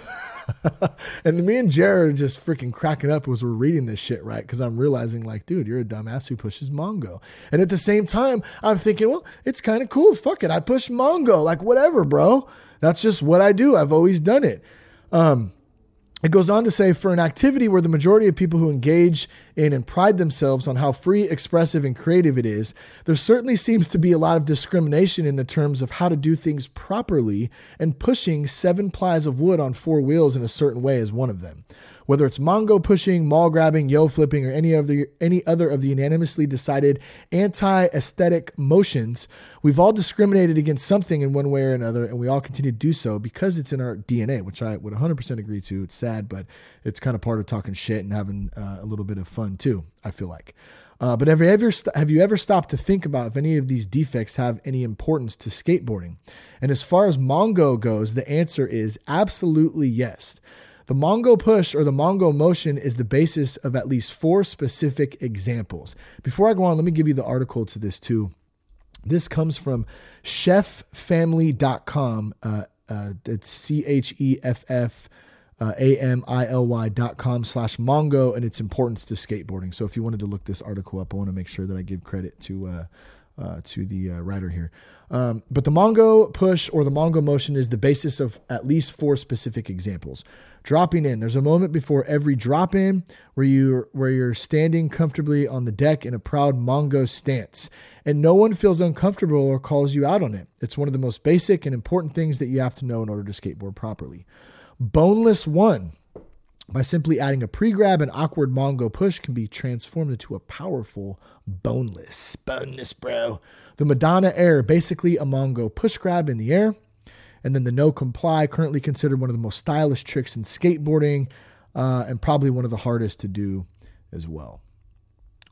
and me and Jared are just freaking cracking up as we're reading this shit, right? Because I'm realizing, like, dude, you're a dumbass who pushes Mongo. And at the same time, I'm thinking, well, it's kind of cool. Fuck it. I push Mongo. Like, whatever, bro. That's just what I do. I've always done it. Um, it goes on to say for an activity where the majority of people who engage in and pride themselves on how free, expressive, and creative it is, there certainly seems to be a lot of discrimination in the terms of how to do things properly, and pushing seven plies of wood on four wheels in a certain way is one of them. Whether it's Mongo pushing, mall grabbing, yo flipping, or any of the any other of the unanimously decided anti-aesthetic motions, we've all discriminated against something in one way or another, and we all continue to do so because it's in our DNA, which I would 100% agree to. It's sad, but it's kind of part of talking shit and having uh, a little bit of fun too. I feel like. Uh, but have you ever have you ever stopped to think about if any of these defects have any importance to skateboarding? And as far as Mongo goes, the answer is absolutely yes. The Mongo push or the Mongo motion is the basis of at least four specific examples. Before I go on, let me give you the article to this too. This comes from cheffamily.com. Uh, uh, it's C H E F F A M I L Y dot com slash Mongo and its importance to skateboarding. So if you wanted to look this article up, I want to make sure that I give credit to uh, uh, to the uh, writer here. Um, but the Mongo push or the Mongo motion is the basis of at least four specific examples. Dropping in. There's a moment before every drop in where you where you're standing comfortably on the deck in a proud Mongo stance, and no one feels uncomfortable or calls you out on it. It's one of the most basic and important things that you have to know in order to skateboard properly. Boneless one by simply adding a pre-grab and awkward Mongo push can be transformed into a powerful boneless. Boneless, bro. The Madonna Air, basically a Mongo push grab in the air. And then the no comply, currently considered one of the most stylish tricks in skateboarding uh, and probably one of the hardest to do as well.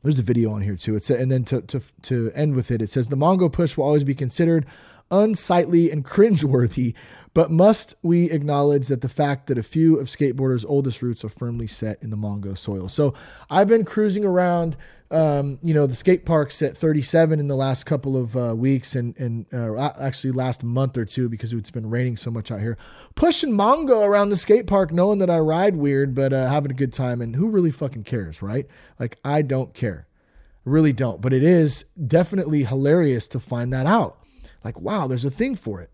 There's a video on here too. It's and then to, to, to end with it, it says the Mongo push will always be considered unsightly and cringeworthy, but must we acknowledge that the fact that a few of skateboarders' oldest roots are firmly set in the Mongo soil? So I've been cruising around, um, you know, the skate parks at 37 in the last couple of uh, weeks, and and uh, actually last month or two because it's been raining so much out here, pushing Mongo around the skate park, knowing that I ride weird, but uh, having a good time. And who really fucking cares, right? Like I don't care, really don't. But it is definitely hilarious to find that out like, wow, there's a thing for it.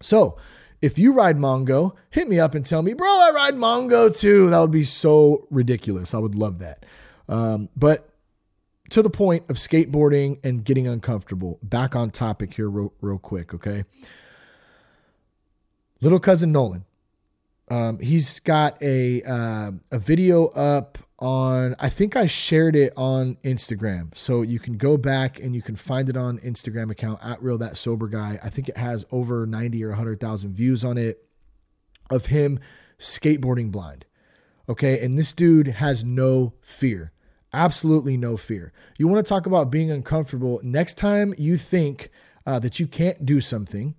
So, If you ride Mongo, hit me up and tell me, bro, I ride Mongo too. That would be so ridiculous. I would love that. Um, but to the point of skateboarding and getting uncomfortable, back on topic here, real, real quick, okay? Little cousin Nolan. Um, he's got a uh, a video up on. I think I shared it on Instagram, so you can go back and you can find it on Instagram account at real that sober guy. I think it has over ninety or hundred thousand views on it of him skateboarding blind. Okay, and this dude has no fear, absolutely no fear. You want to talk about being uncomfortable? Next time you think uh, that you can't do something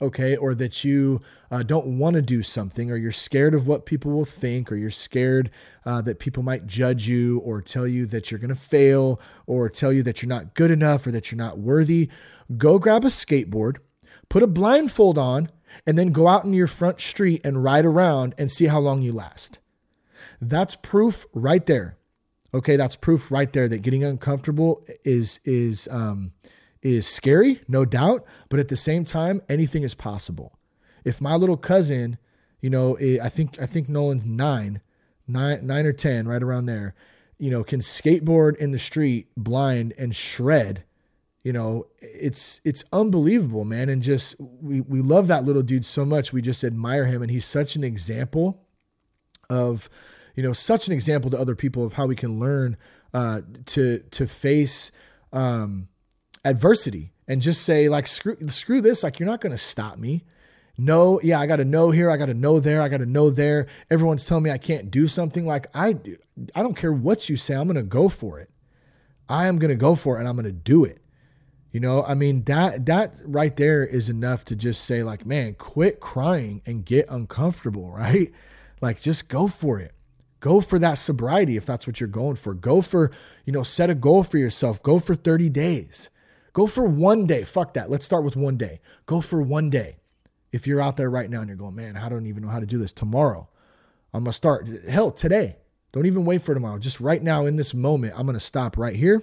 okay, or that you uh, don't want to do something, or you're scared of what people will think, or you're scared uh, that people might judge you, or tell you that you're going to fail, or tell you that you're not good enough, or that you're not worthy, go grab a skateboard, put a blindfold on, and then go out in your front street and ride around and see how long you last. That's proof right there. Okay, that's proof right there that getting uncomfortable is is um, is scary, no doubt, but at the same time, anything is possible. If my little cousin, you know, I think I think Nolan's nine, nine, nine or ten, right around there, you know, can skateboard in the street blind and shred. You know, it's it's unbelievable, man. And just we we love that little dude so much. We just admire him, and he's such an example of, you know, such an example to other people of how we can learn uh, to to face um, adversity and just say like screw screw this. Like you're not going to stop me. No yeah i got to know here. I got to know there. I got to know there. Everyone's telling me i can't do something. Like i i don't care what you say. I'm going to go for it. I am going to go for it and i'm going to do it. You know i mean that that right there is enough to just say like man quit crying and get uncomfortable right? Like just go for it. Go for that sobriety if that's what you're going for. Go for you know set a goal for yourself. Go for 30 days Go for one day. Fuck that. Let's start with one day. Go for one day. If you're out there right now and you're going, man, I don't even know how to do this. Tomorrow, I'm going to start. Hell, today. Don't even wait for tomorrow. Just right now in this moment, I'm going to stop right here.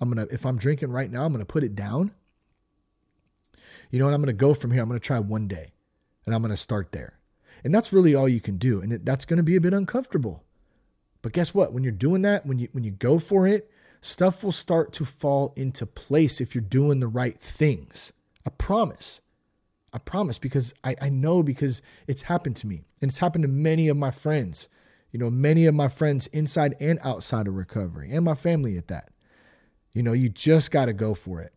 I'm going to, if I'm drinking right now, I'm going to put it down. You know what? I'm going to go from here. I'm going to try one day and I'm going to start there. And that's really all you can do. And that's going to be a bit uncomfortable. But guess what? When you're doing that, when you when you go for it, stuff will start to fall into place if you're doing the right things. I promise. I promise because I, I know because it's happened to me and it's happened to many of my friends, you know, many of my friends inside and outside of recovery and my family at that. You know, you just got to go for it.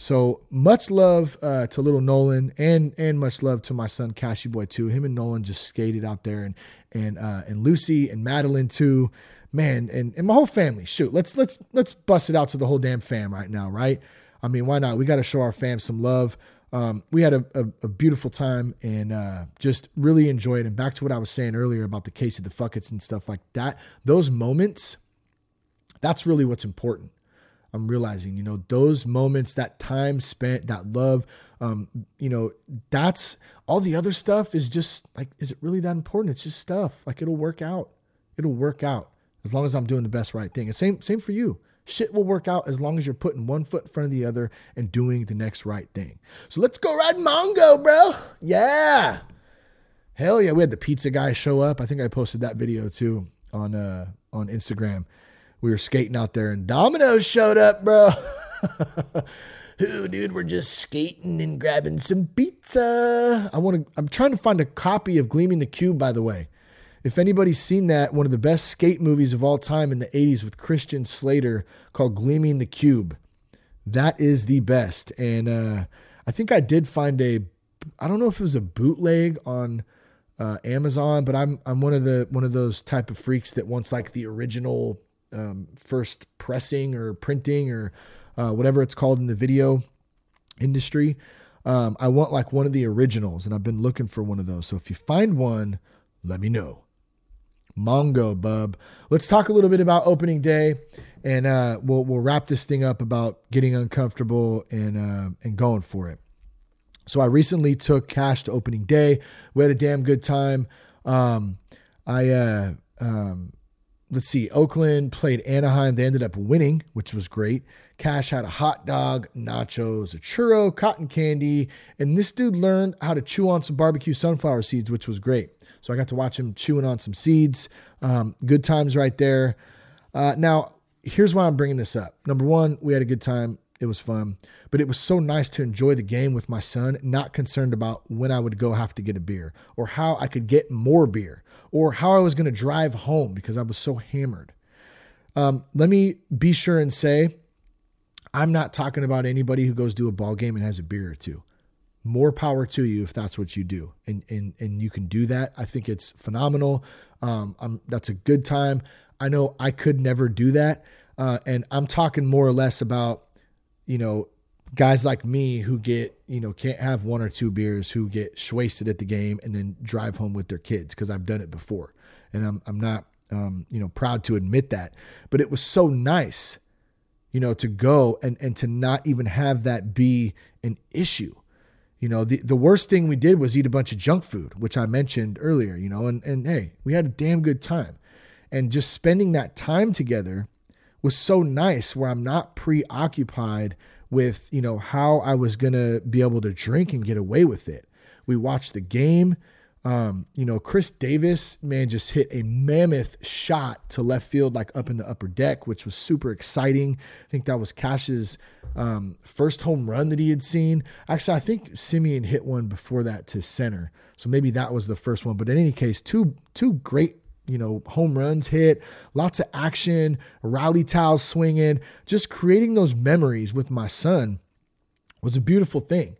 So much love uh, to little Nolan and and much love to my son Cashy Boy too. Him and Nolan just skated out there and and uh, and Lucy and Madeline too man, and, and my whole family. Shoot, let's let's let's bust it out to the whole damn fam right now, right? I mean, why not? We got to show our fam some love. Um, we had a, a, a, beautiful time and uh, just really enjoyed. And back to what I was saying earlier about the case of the Fuckets and stuff like that. Those moments, that's really what's important. I'm realizing, you know, those moments, that time spent, that love, um, you know, that's all the other stuff is just like, is it really that important? It's just stuff. Like it'll work out. It'll work out as long as I'm doing the best right thing. And same same for you. Shit will work out as long as you're putting one foot in front of the other and doing the next right thing. So let's go ride Mongo, bro. Yeah. Hell yeah. We had the pizza guy show up. I think I posted that video too on uh on Instagram. We were skating out there and Domino's showed up, bro. Who, dude, we're just skating and grabbing some pizza. I want to I'm trying to find a copy of Gleaming the Cube, by the way. If anybody's seen that, one of the best skate movies of all time in the 80s with Christian Slater called Gleaming the Cube. That is the best. And uh, I think I did find a, I don't know if it was a bootleg on uh, Amazon, but I'm I'm one of the one of those type of freaks that wants like the original um, first pressing or printing or uh, whatever it's called in the video industry. Um, I want like one of the originals, and I've been looking for one of those. So if you find one, let me know. Mongo, bub. Let's talk a little bit about opening day, and uh, we'll we'll wrap this thing up about getting uncomfortable and uh, and going for it. So I recently took Cash to opening day. We had a damn good time. Um, I uh, um, let's see, Oakland played Anaheim. They ended up winning, which was great. Cash had a hot dog, nachos, a churro, cotton candy, and this dude learned how to chew on some barbecue sunflower seeds, which was great. So I got to watch him chewing on some seeds. Um, good times right there. Uh, now, here's why I'm bringing this up. Number one, we had a good time. It was fun, but it was so nice to enjoy the game with my son, not concerned about when I would go have to get a beer or how I could get more beer or how I was going to drive home because I was so hammered. Um, let me be sure and say, I'm not talking about anybody who goes to a ball game and has a beer or two. More power to you if that's what you do, and and and you can do that. I think it's phenomenal. Um, I'm, that's a good time. I know I could never do that, uh, and I'm talking more or less about you know guys like me who get you know can't have one or two beers who get wasted at the game and then drive home with their kids because I've done it before and I'm I'm not um, you know proud to admit that but it was so nice you know to go and and to not even have that be an issue you know the the worst thing we did was eat a bunch of junk food which I mentioned earlier you know and and hey we had a damn good time and just spending that time together was so nice where I'm not preoccupied with, you know, how I was going to be able to drink and get away with it. We watched the game. Um, you know, Khris Davis, man, just hit a mammoth shot to left field, like up in the upper deck, which was super exciting. I think that was Cash's um, first home run that he had seen. Actually, I think Semien hit one before that to center, so maybe that was the first one. But in any case, two two great you know, home runs hit, lots of action, rally towels swinging, just creating those memories with my son was a beautiful thing.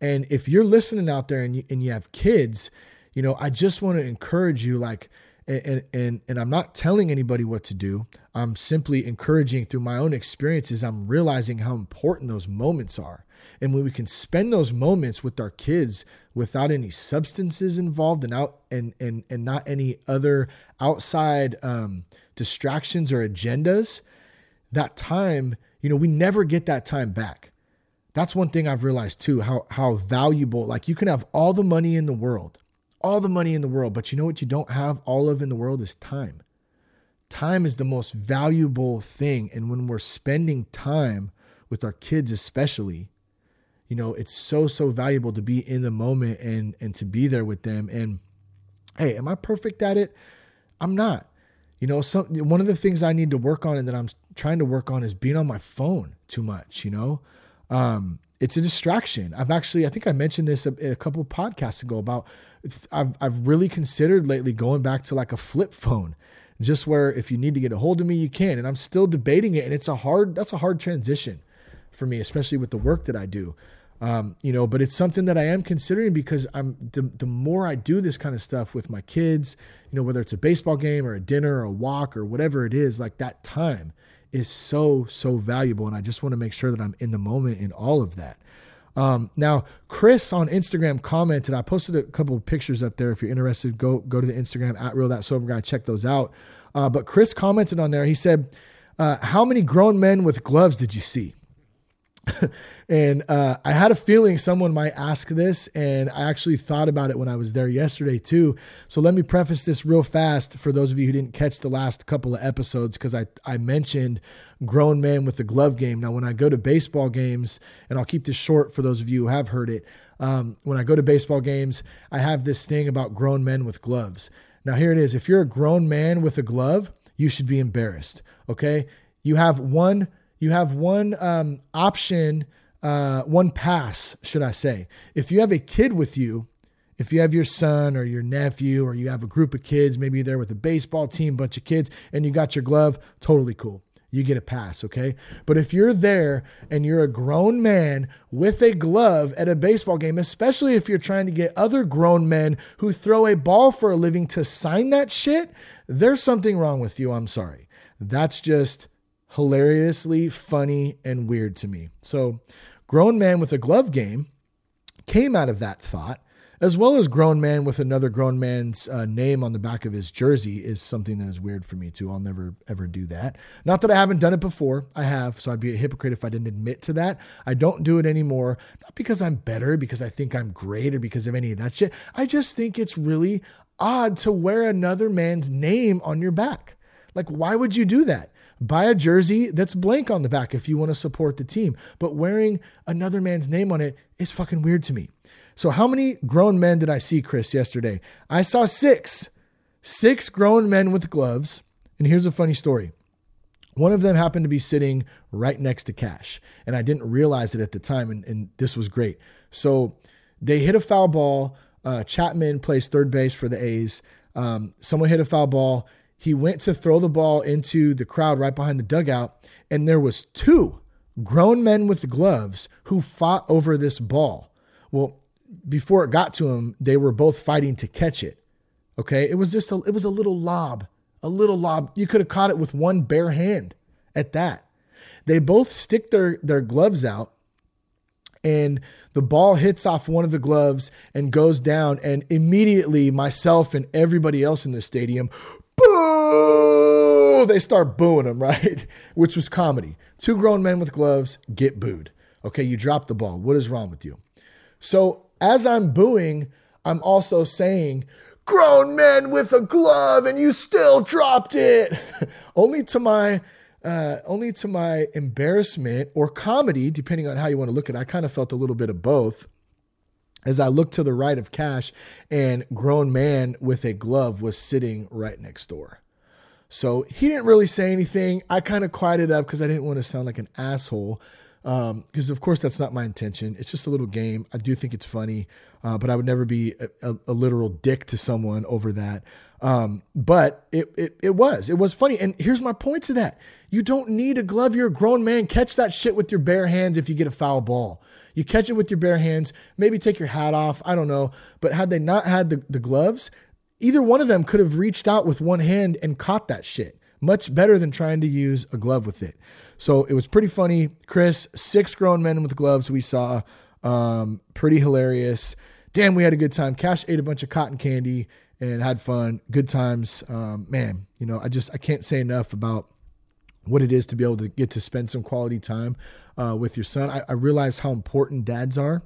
And if you're listening out there and you, and you have kids, you know, I just want to encourage you like and and and I'm not telling anybody what to do. I'm simply encouraging through my own experiences. I'm realizing how important those moments are. And when we can spend those moments with our kids without any substances involved and out and and and not any other outside um, distractions or agendas, that time, you know, we never get that time back. That's one thing I've realized too, how how valuable, like you can have all the money in the world all the money in the world, but you know what you don't have all of in the world is time. Time is the most valuable thing. And when we're spending time with our kids, especially, you know, it's so, so valuable to be in the moment and and to be there with them. And hey, am I perfect at it? I'm not. You know, some one of the things I need to work on and that I'm trying to work on is being on my phone too much, you know. Um, it's a distraction. I've actually, I think I mentioned this a, a couple podcasts ago about I've, I've really considered lately going back to like a flip phone, just where if you need to get a hold of me, you can. And I'm still debating it. And it's a hard, that's a hard transition for me, especially with the work that I do. Um, you know, but it's something that I am considering because I'm the, the more I do this kind of stuff with my kids, you know, whether it's a baseball game or a dinner or a walk or whatever it is, like that time is so, so valuable. And I just want to make sure that I'm in the moment in all of that. Um, now, Chris on Instagram commented. I posted a couple of pictures up there. If you're interested, go go to the Instagram at real that sober guy. Check those out. Uh, but Chris commented on there. He said, uh, "How many grown men with gloves did you see?" and uh, I had a feeling someone might ask this, and I actually thought about it when I was there yesterday too. So let me preface this real fast for those of you who didn't catch the last couple of episodes, because I I mentioned grown men with the glove game. Now, when I go to baseball games, and I'll keep this short for those of you who have heard it, um, when I go to baseball games, I have this thing about grown men with gloves. Now, here it is. If you're a grown man with a glove, you should be embarrassed. Okay, you have one you have one um, option, uh, one pass, should I say. If you have a kid with you, if you have your son or your nephew, or you have a group of kids, maybe you're there with a baseball team, bunch of kids, and you got your glove, totally cool. You get a pass, okay? But if you're there and you're a grown man with a glove at a baseball game, especially if you're trying to get other grown men who throw a ball for a living to sign that shit, there's something wrong with you. I'm sorry. That's just hilariously funny and weird to me. So, grown man with a glove game came out of that thought, as well as grown man with another grown man's uh, name on the back of his jersey is something that is weird for me too. I'll never ever do that. Not that I haven't done it before. I have, so I'd be a hypocrite if I didn't admit to that. I don't do it anymore, not because I'm better, because I think I'm great, or because of any of that shit. I just think it's really odd to wear another man's name on your back. Like, why would you do that? Buy a jersey that's blank on the back if you want to support the team. But wearing another man's name on it is fucking weird to me. So, how many grown men did I see, Chris, yesterday? I saw six. Six grown men with gloves. And here's a funny story. One of them happened to be sitting right next to Cash, and I didn't realize it at the time, and, and this was great. So they hit a foul ball. Uh, Chapman plays third base for the A's. Um, someone hit a foul ball. He went to throw the ball into the crowd right behind the dugout, and there was two grown men with gloves who fought over this ball. Well, before it got to him, they were both fighting to catch it. Okay, it was just a, it was a little lob a little lob. You could have caught it with one bare hand at that. They both stick their, their gloves out and the ball hits off one of the gloves and goes down. And immediately, myself and everybody else in the stadium, boo! They start booing him, right? Which was comedy. Two grown men with gloves get booed. Okay, you dropped the ball. What is wrong with you? So, as I'm booing, I'm also saying, grown men with a glove and you still dropped it. only to my uh, only to my embarrassment or comedy, depending on how you want to look at it. I kind of felt a little bit of both. As I looked to the right of Cash, and grown man with a glove was sitting right next door. So he didn't really say anything. I kind of quieted up because I didn't want to sound like an asshole because um, of course that's not my intention. It's just a little game. I do think it's funny, uh, but I would never be a, a, a, literal dick to someone over that. Um, but it, it it was it was funny. And here's my point to that: you don't need a glove. You're a grown man. Catch that shit with your bare hands if you get a foul ball. You catch it with your bare hands. Maybe take your hat off. I don't know. But had they not had the, the gloves, either one of them could have reached out with one hand and caught that shit. Much better than trying to use a glove with it. So it was pretty funny. Chris, six grown men with gloves we saw. Um, pretty hilarious. Damn, we had a good time. Cash ate a bunch of cotton candy and had fun. Good times. Um, man, you know, I just I can't say enough about what it is to be able to get to spend some quality time uh, with your son. I, I, realize how important dads are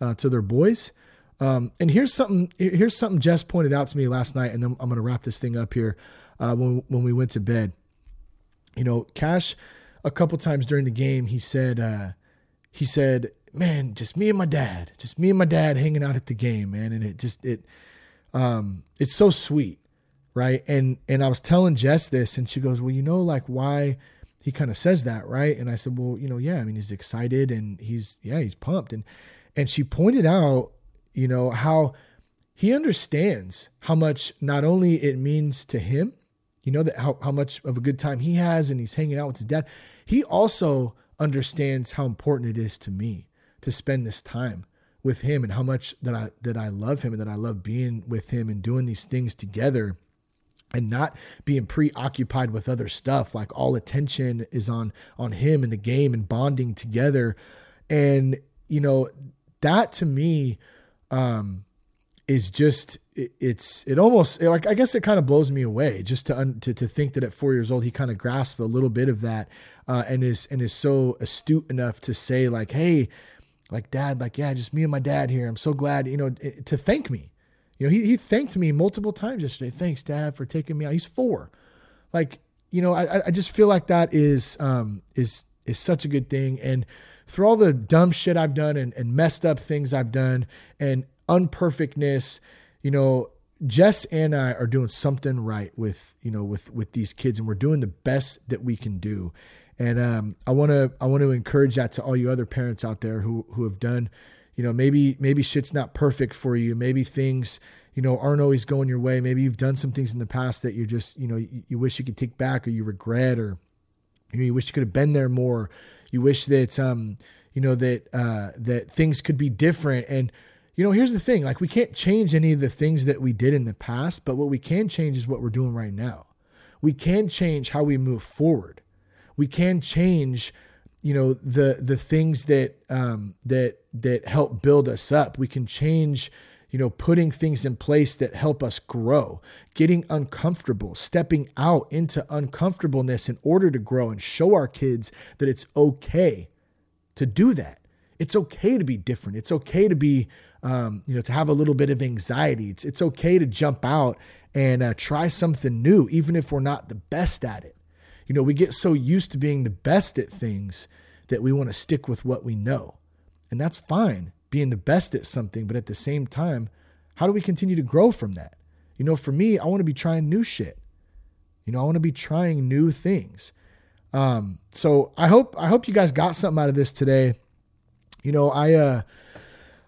uh, to their boys. Um, and here's something. Here's something Jess pointed out to me last night, and then I'm going to wrap this thing up here. Uh, when when we went to bed, you know, Cash a couple times during the game, he said, uh, he said, man, just me and my dad, just me and my dad hanging out at the game, man. And it just, it, um, it's so sweet. Right. And, and I was telling Jess this and she goes, well, you know, like why he kind of says that. Right. And I said, well, you know, yeah, I mean, he's excited and he's, yeah, he's pumped. And, and she pointed out, you know, how he understands how much not only it means to him, you know, that how, how much of a good time he has and he's hanging out with his dad, he also understands how important it is to me to spend this time with him and how much that I that I love him and that I love being with him and doing these things together and not being preoccupied with other stuff like all attention is on on him and the game and bonding together. And you know that to me um is just it, it's it almost like I guess it kind of blows me away just to, un, to to think that at four years old he kind of grasped a little bit of that uh, and is and is so astute enough to say like hey like dad like yeah just me and my dad here. I'm so glad you know to thank me you know he he thanked me multiple times yesterday. Thanks dad for taking me out. He's four. Like you know I I just feel like that is um is is such a good thing. And through all the dumb shit I've done and, and messed up things I've done and unperfectness, you know, Jess and I are doing something right with, you know, with with these kids and we're doing the best that we can do. And um, I want to I want to encourage that to all you other parents out there who who have done, you know, maybe maybe shit's not perfect for you. Maybe things, you know, aren't always going your way. Maybe you've done some things in the past that you just, you know, you, you wish you could take back or you regret or you, know, you wish you could have been there more. You wish that um, you know, that uh that things could be different and you know, here's the thing like, we can't change any of the things that we did in the past, but what we can change is what we're doing right now. We can change how we move forward. We can change, you know, the the things that um, that that help build us up. We can change, you know, putting things in place that help us grow, getting uncomfortable, stepping out into uncomfortableness in order to grow and show our kids that it's okay to do that. It's okay to be different. It's okay to be um, you know, to have a little bit of anxiety. It's it's okay to jump out and uh, try something new, even if we're not the best at it. You know, we get so used to being the best at things that we want to stick with what we know. And that's fine, being the best at something. But at the same time, how do we continue to grow from that? You know, for me, I want to be trying new shit. You know, I want to be trying new things. Um, so I hope I hope you guys got something out of this today. You know, I uh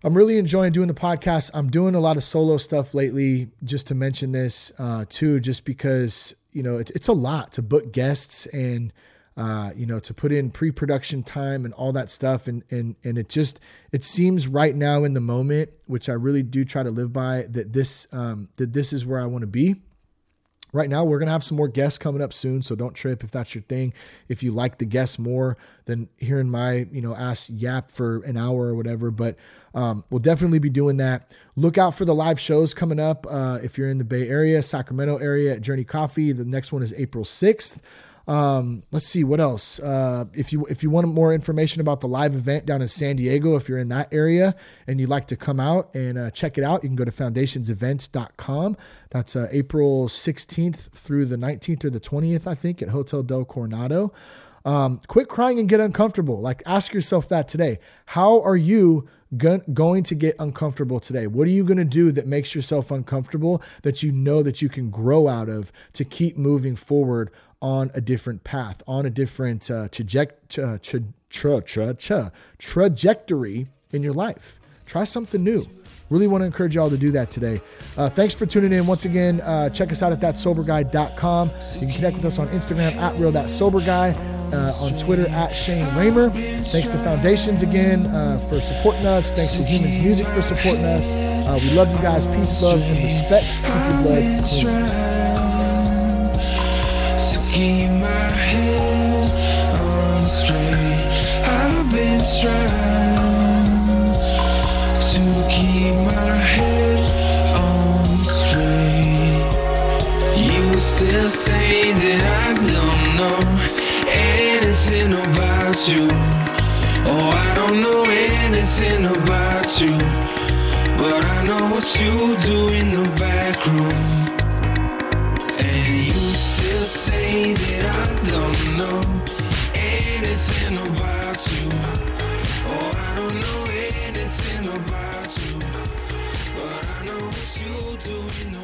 I'm really enjoying doing the podcast. I'm doing a lot of solo stuff lately, just to mention this uh, too, just because you know it, it's a lot to book guests and uh, you know to put in pre-production time and all that stuff, and and and it just it seems right now in the moment, which I really do try to live by, that this um, that this is where I want to be right now we're going to have some more guests coming up soon so don't trip if that's your thing. If you like the guests more than hearing my you know ass yap for an hour or whatever but um, we'll definitely be doing that. Look out for the live shows coming up uh, if you're in the bay area sacramento area at journey coffee. The next one is april 6th um, let's see what else. Uh, if you if you want more information about the live event down in San Diego, if you're in that area and you'd like to come out and uh, check it out, you can go to foundationsevents.com. That's uh, April 16th through the 19th or the 20th, I think, at Hotel Del Coronado. Um, quit crying and get uncomfortable. Like, ask yourself that today. How are you go- going to get uncomfortable today? What are you going to do that makes yourself uncomfortable that you know that you can grow out of to keep moving forward on a different path, on a different uh, tra- tra- tra- tra- trajectory in your life? Try something new. Really want to encourage y'all to do that today. Uh, thanks for tuning in. Once again, uh, check us out at thatsoberguy.com. You can connect with us on Instagram at real that sober guy, uh, on Twitter at Shane Ramer. Thanks to Foundations again uh, for supporting us. Thanks to Humans Music for supporting us. Uh, we love you guys. Peace, love, and respect. Keep your blood clean. keep my head on straight. I've been trying still say that I don't know anything about you. Oh, I don't know anything about you. But I know what you do in the back room. And you still say that I don't know anything about you. Oh, I don't know anything about you. But I know what you do in the